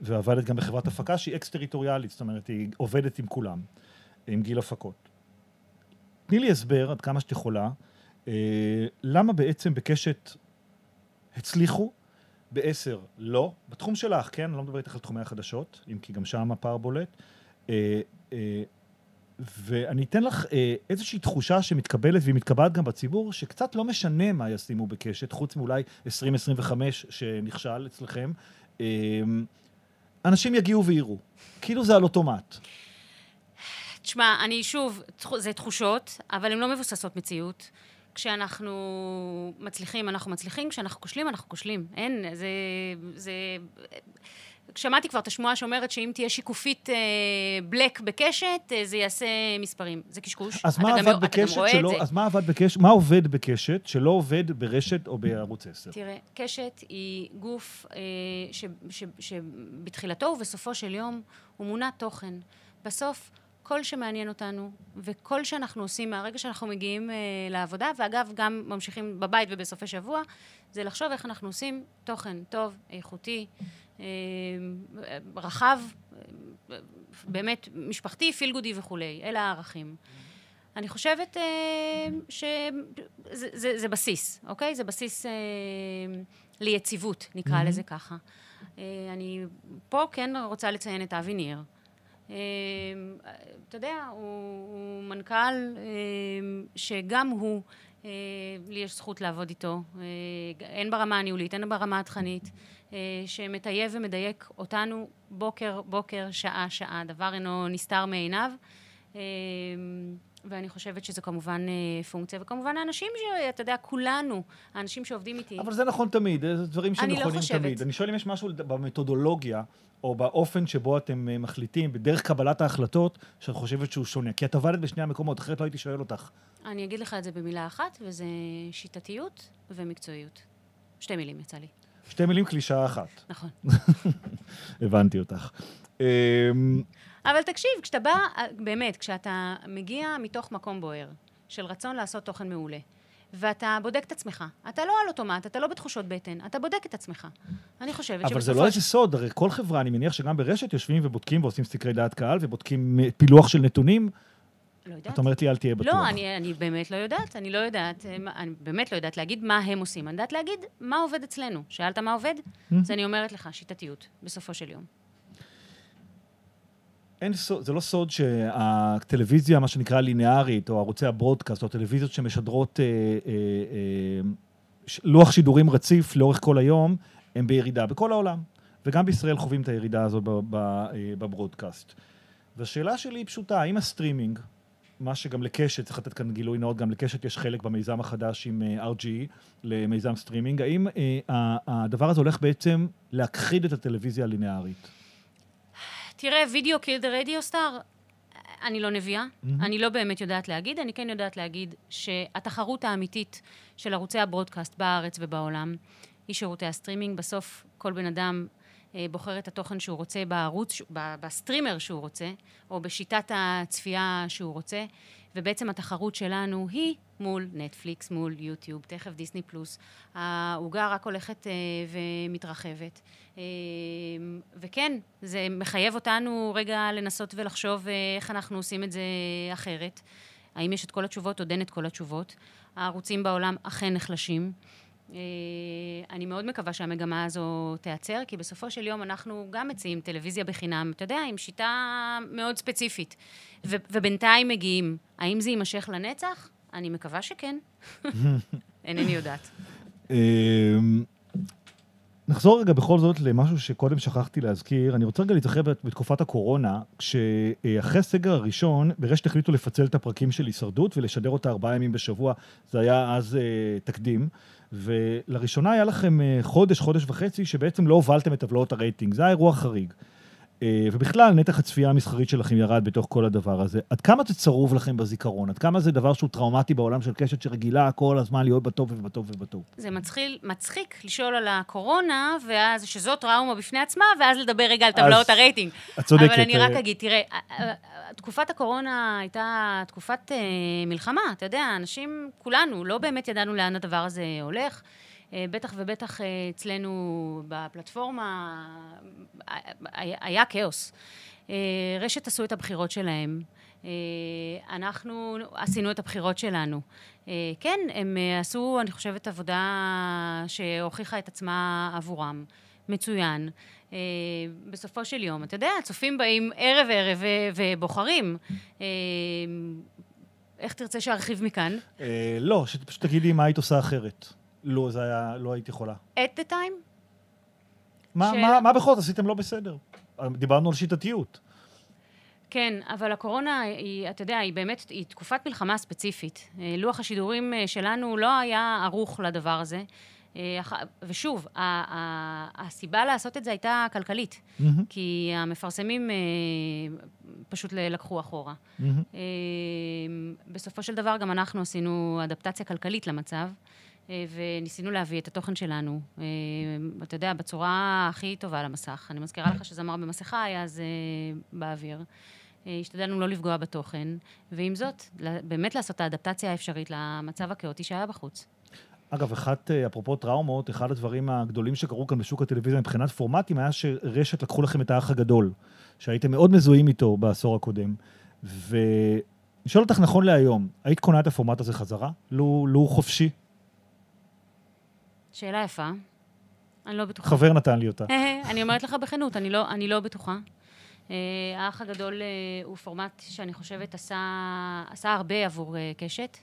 ועבדת גם בחברת הפקה שהיא אקס-טריטוריאלית, זאת אומרת, היא עובדת עם כולם, עם גיל הפקות. תני לי הסבר, עד כמה שאת יכולה, אה, למה בעצם בקשת הצליחו, בעשר לא, בתחום שלך, כן? אני לא מדבר איתך על תחומי החדשות, אם כי גם שם הפער בולט. אה, אה, ואני אתן לך אה, איזושהי תחושה שמתקבלת, והיא מתקבלת גם בציבור, שקצת לא משנה מה ישימו בקשת, חוץ מאולי 2025 שנכשל אצלכם. אה, אנשים יגיעו ויראו. כאילו זה על אוטומט. תשמע, אני שוב, זה תחושות, אבל הן לא מבוססות מציאות. כשאנחנו מצליחים, אנחנו מצליחים, כשאנחנו כושלים, אנחנו כושלים. אין, זה... זה... שמעתי כבר את השמועה שאומרת שאם תהיה שיקופית אה, בלק בקשת, אה, זה יעשה מספרים. זה קשקוש. אז מה עבד בקשת שלא... אז מה עבד בקשת... מה עובד בקשת שלא עובד ברשת או בערוץ 10? תראה, קשת היא גוף אה, שבתחילתו ובסופו של יום הוא מונע תוכן. בסוף... כל שמעניין אותנו, וכל שאנחנו עושים מהרגע שאנחנו מגיעים אה, לעבודה, ואגב, גם ממשיכים בבית ובסופי שבוע, זה לחשוב איך אנחנו עושים תוכן טוב, איכותי, אה, רחב, אה, באמת משפחתי, פילגודי וכולי. אלה הערכים. אני חושבת אה, שזה זה, זה בסיס, אוקיי? זה בסיס אה, ליציבות, נקרא mm-hmm. לזה ככה. אה, אני פה כן רוצה לציין את אבי ניר. אה, אתה יודע, הוא, הוא מנכ"ל אה, שגם הוא אה, לי יש זכות לעבוד איתו, אה, הן ברמה הניהולית, הן ברמה התכנית, אה, שמטייב ומדייק אותנו בוקר, בוקר, שעה, שעה. דבר אינו נסתר מעיניו. אה, ואני חושבת שזה כמובן אה, פונקציה, וכמובן האנשים שאתה יודע, כולנו, האנשים שעובדים איתי. אבל זה נכון תמיד, זה דברים אני לא שנכונים חושבת. תמיד. אני שואל אם יש משהו במתודולוגיה, או באופן שבו אתם אה, מחליטים, בדרך קבלת ההחלטות, שאת חושבת שהוא שונה. כי את עבדת בשני המקומות, אחרת לא הייתי שואל אותך. אני אגיד לך את זה במילה אחת, וזה שיטתיות ומקצועיות. שתי מילים יצא לי. שתי מילים קלישאה אחת. נכון. <laughs> הבנתי אותך. אבל תקשיב, כשאתה בא, באמת, כשאתה מגיע מתוך מקום בוער, של רצון לעשות תוכן מעולה, ואתה בודק את עצמך, אתה לא על אוטומט, אתה לא בתחושות בטן, אתה בודק את עצמך. אני חושבת אבל זה לא איזה סוד, הרי כל חברה, אני מניח שגם ברשת יושבים ובודקים ועושים סקרי דעת קהל ובודקים אה, פילוח של נתונים. לא יודעת. את אומרת לי, אל תהיה בטוח. לא, אני, אני באמת לא יודעת, אני לא יודעת, אה, אני באמת לא יודעת להגיד מה הם עושים. אני יודעת להגיד מה עובד אצלנו. שאלת מה עובד? אז אני אומרת לך, שיטתיות, בסופו של יום. אין סוד, זה לא סוד שהטלוויזיה, מה שנקרא ליניארית, או ערוצי ה broadcast, או הטלוויזיות שמשדרות אה, אה, אה, לוח שידורים רציף לאורך כל היום, הם בירידה בכל העולם. וגם בישראל חווים את הירידה הזאת אה, ב broadcast. והשאלה שלי היא פשוטה, האם הסטרימינג, מה שגם לקשת, צריך לתת כאן גילוי נאות, גם לקשת יש חלק במיזם החדש עם אה, RGE, למיזם סטרימינג, האם אה, הדבר הזה הולך בעצם להכחיד את הטלוויזיה הליניארית? תראה, video killed the radio star, אני לא נביאה, אני לא באמת יודעת להגיד, אני כן יודעת להגיד שהתחרות האמיתית של ערוצי ה broadcast בארץ ובעולם היא שירותי הסטרימינג. בסוף כל בן אדם בוחר את התוכן שהוא רוצה בערוץ, ב streamer שהוא רוצה, או בשיטת הצפייה שהוא רוצה, ובעצם התחרות שלנו היא מול נטפליקס, מול יוטיוב, תכף דיסני פלוס. העוגה רק הולכת אה, ומתרחבת. אה, וכן, זה מחייב אותנו רגע לנסות ולחשוב אה, איך אנחנו עושים את זה אחרת. האם יש את כל התשובות? עוד אין את כל התשובות. הערוצים בעולם אכן נחלשים. אה, אני מאוד מקווה שהמגמה הזו תיעצר, כי בסופו של יום אנחנו גם מציעים טלוויזיה בחינם, אתה יודע, עם שיטה מאוד ספציפית. ו- ובינתיים מגיעים. האם זה יימשך לנצח? אני מקווה שכן. <laughs> אינני יודעת. אמ, נחזור רגע בכל זאת למשהו שקודם שכחתי להזכיר. אני רוצה רגע להתרחב בתקופת הקורונה, כשאחרי הסגר הראשון, ברשת החליטו לפצל את הפרקים של הישרדות ולשדר אותה ארבעה ימים בשבוע. זה היה אז אה, תקדים. ולראשונה היה לכם אה, חודש, חודש וחצי, שבעצם לא הובלתם את טבלאות הרייטינג. זה היה אירוע חריג. אה, ובכלל, נתח הצפייה המסחרית שלכם ירד בתוך כל הדבר הזה. עד כמה זה צרוב לכם בזיכרון? עד כמה זה דבר שהוא טראומטי בעולם של קשת שרגילה כל הזמן להיות בטוב ובטוב ובטוב? זה מצחיל, מצחיק לשאול על הקורונה, ואז שזו טראומה בפני עצמה, ואז לדבר רגע על טבלאות הרייטינג. את צודקת. אבל אני רק אה, אגיד, תראה, אה, אה, תקופת הקורונה הייתה תקופת אה, מלחמה, אתה יודע, אנשים, כולנו, לא באמת ידענו לאן הדבר הזה הולך. אה, בטח ובטח אה, אצלנו בפלטפורמה אה, היה, כאוס. רשת עשו את הבחירות שלהם. אנחנו עשינו את הבחירות שלנו. כן, הם עשו, אני חושבת, עבודה שהוכיחה את עצמה עבורם. מצוין. בסופו של יום, אתה יודע, הצופים באים ערב-ערב ובוחרים. איך תרצה שארחיב מכאן? לא, שפשוט תגידי מה היית עושה אחרת. לא, זה היה, לא היית יכולה. at the time? מה, שאלה. מה, מה בכל זאת עשיתם לא בסדר? דיברנו על שיטתיות. כן, אבל הקורונה היא, אתה יודע, היא באמת, היא תקופת מלחמה ספציפית. אה, לוח השידורים אה, שלנו לא היה ערוך לדבר הזה. אה, ושוב, הסיבה לעשות את זה הייתה כלכלית, מהמם, כי המפרסמים פשוט לקחו אחורה. אה, בסופו של דבר גם אנחנו עשינו אדפטציה כלכלית למצב, וניסינו להביא את התוכן שלנו, אה, אתה יודע, בצורה הכי טובה למסך. אני מזכירה לך שזמר במסכה היה אז אה, באוויר. אה, השתדלנו לא לפגוע בתוכן, ועם זאת, באמת לעשות את האדפטציה האפשרית למצב הכאוטי שהיה בחוץ. אגב, אחת, אה, אפרופו טראומות, אחד הדברים הגדולים שקרו כאן בשוק הטלוויזיה מבחינת פורמטים היה שרשת לקחו לכם את האח הגדול, שהייתם מאוד מזוהים איתו בעשור הקודם. ואני שואל אותך נכון להיום, היית קונה את הפורמט הזה חזרה? לו, לו חופשי? שאלה יפה. אני לא בטוחה. חבר נתן לי אותה. אני אומרת לך בכנות, אני לא, אני לא בטוחה. אה, האח הגדול אה, הוא פורמט שאני חושבת עשה, עשה הרבה עבור אה, קשת.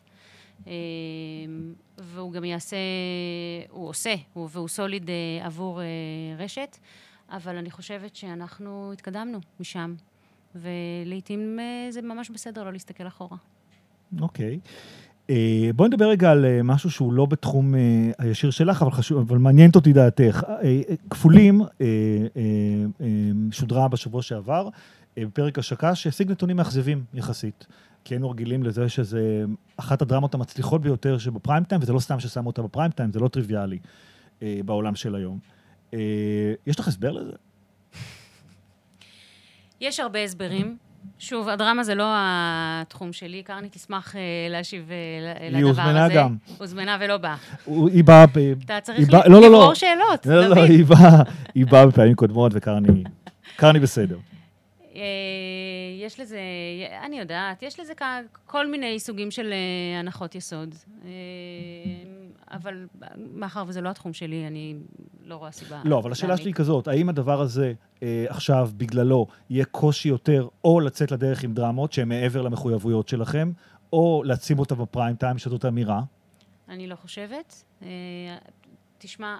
והוא גם יעשה, הוא עושה, הוא, והוא סוליד עבור רשת, אבל אני חושבת שאנחנו התקדמנו משם, ולעיתים זה ממש בסדר לא להסתכל אחורה. אוקיי. Okay. אה, בואי נדבר רגע על אה, משהו שהוא לא בתחום אה, הישיר שלך, אבל חשוב, אבל מעניינת אותי דעתך. כפולים שודרה בשבוע שעבר, בפרק השקה, שהשיג נתונים מאכזבים יחסית. כי היינו רגילים לזה שזה אחת הדרמות המצליחות ביותר שבפריים טיים, וזה לא סתם ששמו אותה בפריים טיים, זה לא טריוויאלי בעולם של היום. יש לך הסבר לזה? יש הרבה הסברים. שוב, הדרמה זה לא התחום שלי, קרני תשמח אה, להשיב אה, לדבר הזה. היא הוזמנה גם. הוזמנה ולא באה. היא באה... אתה צריך לא, לא, לא. לברור שאלות, לא, לא, היא באה בפעמים קודמות וקרני בסדר. אה, יש לזה, אני יודעת, יש לזה כל מיני סוגים של הנחות יסוד. אבל מאחר וזה לא התחום שלי, אני לא רואה סיבה. לא, אבל השאלה שלי היא כזאת, האם הדבר הזה אה, עכשיו, בגללו, יהיה קושי יותר או לצאת לדרך עם דרמות שהן מעבר למחויבויות שלכם, או לשים אותה בפריים טיים, שזאת אמירה? אני לא חושבת. אה, תשמע,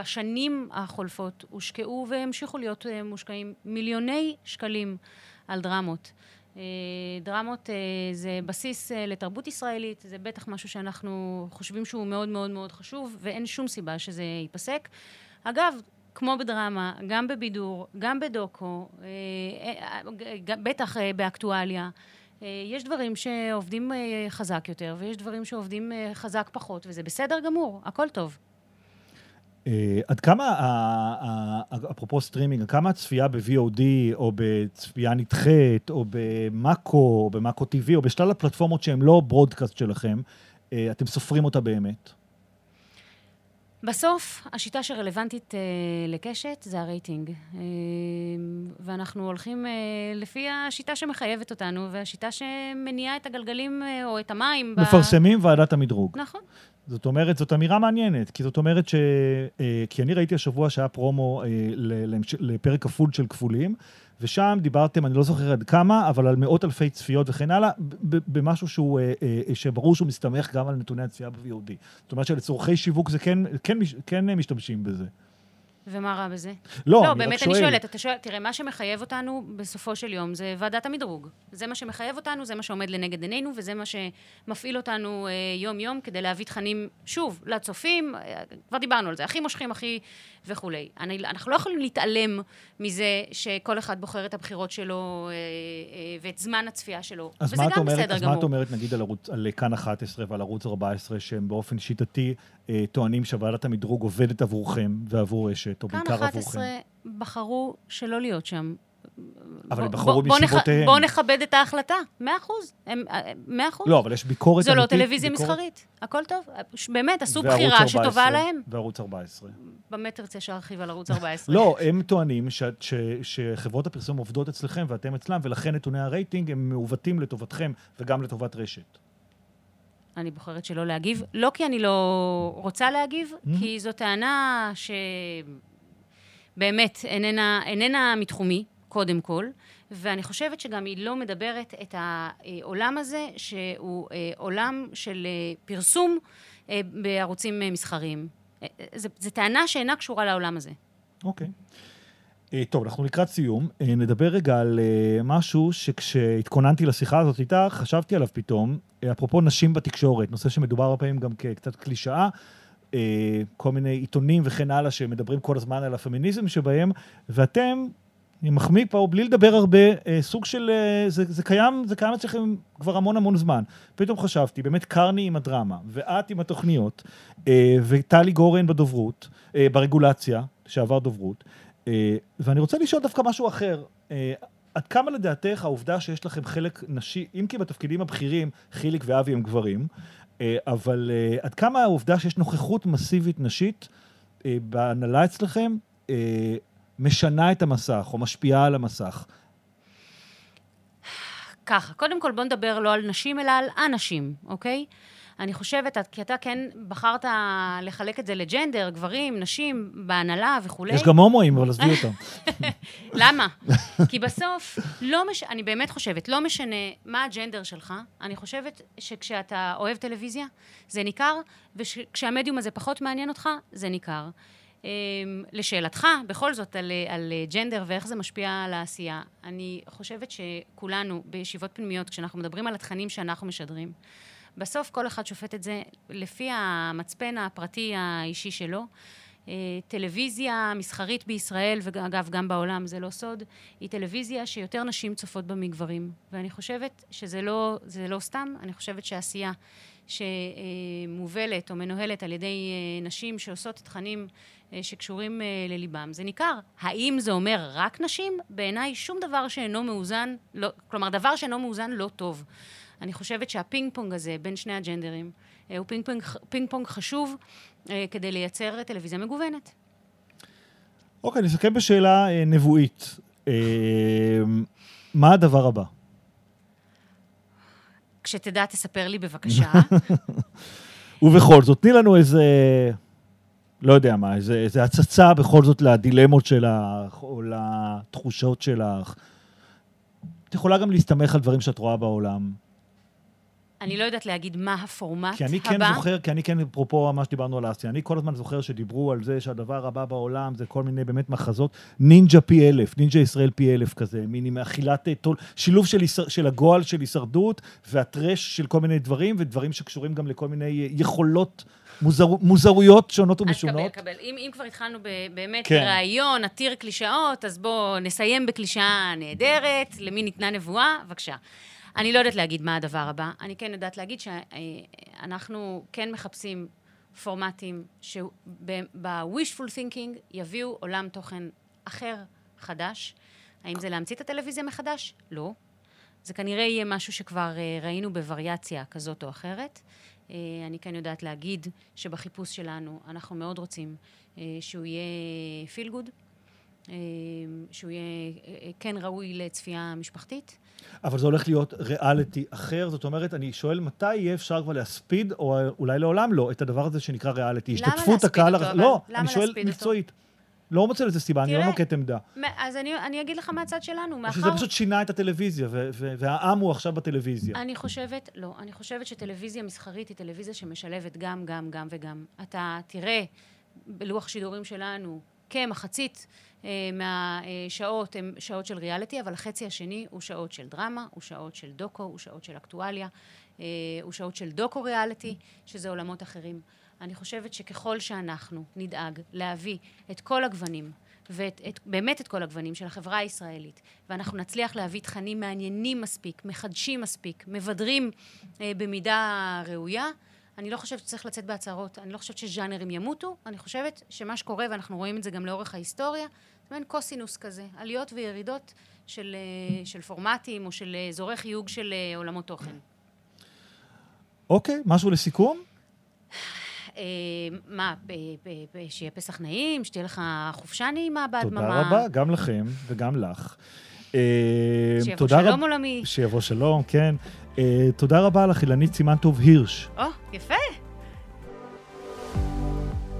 בשנים החולפות הושקעו והמשיכו להיות אה, מושקעים מיליוני שקלים על דרמות. אה, דרמות אה, זה בסיס לתרבות ישראלית, זה בטח משהו שאנחנו חושבים שהוא מאוד מאוד מאוד חשוב, ואין שום סיבה שזה ייפסק. אגב, כמו בדרמה, גם בבידור, גם בדוקו, בטח באקטואליה, יש דברים שעובדים חזק יותר, ויש דברים שעובדים חזק פחות, וזה בסדר גמור, הכל טוב. אה, עד כמה, אפרופו סטרימינג, כמה הצפייה ב-VOD, או בצפייה נדחית, או במאקו, או במאקו TV, או בשלל הפלטפורמות שהן לא broadcast שלכם, אה, אתם סופרים אותה באמת? בסוף, השיטה שרלוונטית אה, לקשת זה הרייטינג. אה, ואנחנו הולכים אה, לפי השיטה שמחייבת אותנו, והשיטה שמניעה את הגלגלים אה, או את המים. מפרסמים ב... ועדת המדרוג. נכון. זאת אומרת, זאת אמירה מעניינת, כי זאת אומרת ש... אה, כי אני ראיתי השבוע שהיה פרומו אה, לפרק כפול של כפולים, ושם דיברתם, אני לא זוכר עד כמה, אבל על מאות אלפי צפיות וכן הלאה, במשהו שהוא, אה, שברור שהוא מסתמך גם על נתוני הצפייה ב-VOD. זאת אומרת שלצורכי שיווק זה כן, כן, כן משתמשים בזה. ומה רע בזה? לא, לא אני באמת אני שואלת, אתה שואל, תראה, מה שמחייב אותנו בסופו של יום זה ועדת המדרוג. זה מה שמחייב אותנו, זה מה שעומד לנגד עינינו, וזה מה שמפעיל אותנו אה, יום-יום כדי להביא תכנים, שוב, לצופים, אה, כבר דיברנו על זה, הכי מושכים, הכי וכולי. אני, אנחנו לא יכולים להתעלם מזה שכל אחד בוחר את הבחירות שלו אה, אה, ואת זמן הצפייה שלו, וזה גם אומרת, בסדר אז גמור. אז מה את אומרת, נגיד, על, ערוץ, על כאן 11 ועל ערוץ 14, שהם באופן שיטתי אה, טוענים שוועדת המדרוג עובדת עבורכם ועבור רשת, או בעיקר עבורכם? כאן 11 בחרו שלא להיות שם. אבל הם בחרו מסיבותיהם. בואו נכבד את ההחלטה, מאה אחוז. מאה אחוז. לא, אבל יש ביקורת אמיתית. זו לא טלוויזיה מסחרית, הכל טוב. באמת, עשו בחירה שטובה להם. וערוץ 14. במה תרצה שארחיב על ערוץ <laughs> 14? לא, הם טוענים שחברות הפרסום עובדות אצלכם ואתם אצלם, ולכן נתוני הרייטינג הם מעוותים לטובתכם וגם לטובת רשת. אני בוחרת שלא להגיב. לא כי אני לא רוצה להגיב, mm-hmm. כי זו טענה שבאמת איננה, איננה מתחומי, קודם כל, ואני חושבת שגם היא לא מדברת את העולם הזה, שהוא אה, עולם של אה, פרסום אה, בערוצים מסחריים. זו טענה שאינה קשורה לעולם הזה. אוקיי. Okay. טוב, אנחנו לקראת סיום. נדבר רגע על משהו שכשהתכוננתי לשיחה הזאת איתך, חשבתי עליו פתאום, אפרופו נשים בתקשורת, נושא שמדובר הרבה פעמים גם כקצת קלישאה, כל מיני עיתונים וכן הלאה שמדברים כל הזמן על הפמיניזם שבהם, ואתם אני מחמיא פה בלי לדבר הרבה, אה, סוג של, אה, זה, זה קיים, זה קיים אצלכם כבר המון המון זמן. פתאום חשבתי, באמת קרני עם הדרמה, ואת עם התוכניות, אה, וטלי גורן בדוברות, אה, ברגולציה, שעבר דוברות, אה, ואני רוצה לשאול דווקא משהו אחר. אה, עד כמה לדעתך העובדה שיש לכם חלק נשי, אם כי בתפקידים הבכירים, חיליק ואבי הם גברים, אה, אבל אה, עד כמה העובדה שיש נוכחות מסיבית נשית אה, בהנהלה אצלכם, אה, משנה את המסך או משפיעה על המסך? ככה, קודם כל בוא נדבר לא על נשים, אלא על אנשים, אוקיי? אני חושבת, כי אתה כן בחרת לחלק את זה לג'נדר, גברים, נשים, בהנהלה וכולי. יש גם הומואים, אבל עזבי אותם. <laughs> למה? כי בסוף, לא מש... אני באמת חושבת, לא משנה מה הג'נדר שלך, אני חושבת שכשאתה אוהב טלוויזיה, זה ניכר, וכשהמדיום הזה פחות מעניין אותך, זה ניכר. Um, לשאלתך, בכל זאת, על, על ג'נדר ואיך זה משפיע על העשייה, אני חושבת שכולנו בישיבות פנימיות, כשאנחנו מדברים על התכנים שאנחנו משדרים, בסוף כל אחד שופט את זה לפי המצפן הפרטי האישי שלו. אה, טלוויזיה מסחרית בישראל, ואגב, גם בעולם, זה לא סוד, היא טלוויזיה שיותר נשים צופות בה מגברים. ואני חושבת שזה לא, לא סתם, אני חושבת שעשייה שמובלת או מנוהלת על ידי אה, נשים שעושות תכנים אה, שקשורים לליבם, זה ניכר. האם זה אומר רק נשים? בעיניי שום דבר שאינו מאוזן, לא, כלומר, דבר שאינו מאוזן לא טוב. אני חושבת שהפינג פונג הזה בין שני הז'אנרים אה, הוא פינג פונג, פינג פונג חשוב אה, כדי לייצר טלוויזיה מגוונת. אוקיי, נסכם בשאלה אה, נבואית. מה הדבר הבא? כשתדע, תספר לי בבקשה. <laughs> ובכל זאת, תני לנו איזה, לא יודע מה, איזה, איזה הצצה בכל זאת לדילמות שלך, או לתחושות שלך. את יכולה גם להסתמך על דברים שאת רואה בעולם. אני לא יודעת להגיד מה הפורמט כי אני כן זוכר, כי אני כן, אפרופו מה שדיברנו על אסיה, אני כל הזמן זוכר שדיברו על זה שהדבר הבא בעולם זה כל מיני באמת מחזות, נינג'ה פי אלף, נינג'ה ישראל פי אלף כזה, מין עם אכילת, אה, תול, שילוב של, של הגועל של הישרדות והטרש של כל מיני דברים, ודברים שקשורים גם לכל מיני אה, יכולות מוזר, מוזרויות שונות ומשונות. אז קבל, קבל. אם, אם כבר התחלנו באמת כן. ברעיון עתיר קלישאות, אז בואו נסיים בקלישאה נהדרת, למי ניתנה נבואה, בבקשה. אני לא יודעת להגיד מה הדבר הבא. אני כן יודעת להגיד שאנחנו כן מחפשים פורמטים שב-wishful thinking יביאו עולם תוכן אחר, חדש. האם זה להמציא את הטלוויזיה מחדש? לא. זה כנראה יהיה משהו שכבר אה, ראינו בווריאציה כזאת או אחרת. אה, אני כן יודעת להגיד שבחיפוש שלנו אנחנו מאוד רוצים אה, שהוא יהיה feel good, שהוא יהיה כן ראוי לצפייה משפחתית. אבל זה הולך להיות ריאליטי אחר, זאת אומרת, אני שואל מתי יהיה אפשר כבר להספיד, או אולי לעולם לא, את הדבר הזה שנקרא ריאליטי. השתתפות הקהל... למה להספיד אותו? לא, אני שואל מקצועית. לא מוצא לזה סיבה, אני לא נוקט עמדה. אז אני, אני אגיד לך מהצד שלנו, מאחר... שזה פשוט שינה את הטלוויזיה, והעם הוא עכשיו בטלוויזיה. אני חושבת, לא, אני חושבת שטלוויזיה מסחרית היא טלוויזיה שמשלבת גם, גם, גם וגם. אתה תראה בלוח שידורים שלנו כמחצית מהשעות הן שעות של ריאליטי, אבל החצי השני הוא שעות של דרמה, הוא שעות של דוקו, הוא שעות של אקטואליה, אה, הוא שעות של דוקו ריאליטי, שזה עולמות אחרים. אני חושבת שככל שאנחנו נדאג להביא את כל הגוונים, ובאמת את כל הגוונים של החברה הישראלית, ואנחנו נצליח להביא תכנים מעניינים מספיק, מחדשים מספיק, מבדרים אה, במידה ראויה, אני לא חושבת שצריך לצאת בהצהרות, אני לא חושבת שז'אנרים ימותו, אני חושבת שמה שקורה, ואנחנו רואים את זה גם לאורך ההיסטוריה, מעין קוסינוס כזה, עליות וירידות של, אה, של פורמטים או של אזורי חיוג של אה, עולמות תוכן. אוקיי, משהו לסיכום? אה, מה, שיהיה פסח נעים, שתהיה לך חופשה נעימה בהדממה. תודה רבה, גם לכם וגם לך. שיבוא שלום עולמי. שיבוא שלום, כן. תודה רבה לך, אילנית סימן טוב הירש. או, יפה.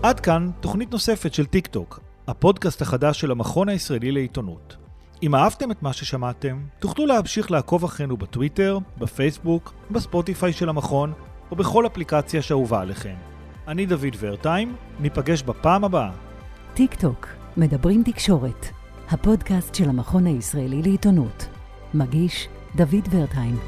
עד כאן תוכנית נוספת של טיק טוק. הפודקאסט החדש של המכון הישראלי לעיתונות. אם אהבתם את מה ששמעתם, תוכלו להמשיך לעקוב אחרינו בטוויטר, בפייסבוק, בספוטיפיי של המכון, או בכל אפליקציה שאהובה עליכם. אני דוד ורטהיים, ניפגש בפעם הבאה. טיק טוק, מדברים תקשורת, הפודקאסט של המכון הישראלי לעיתונות. מגיש דוד ורטיים.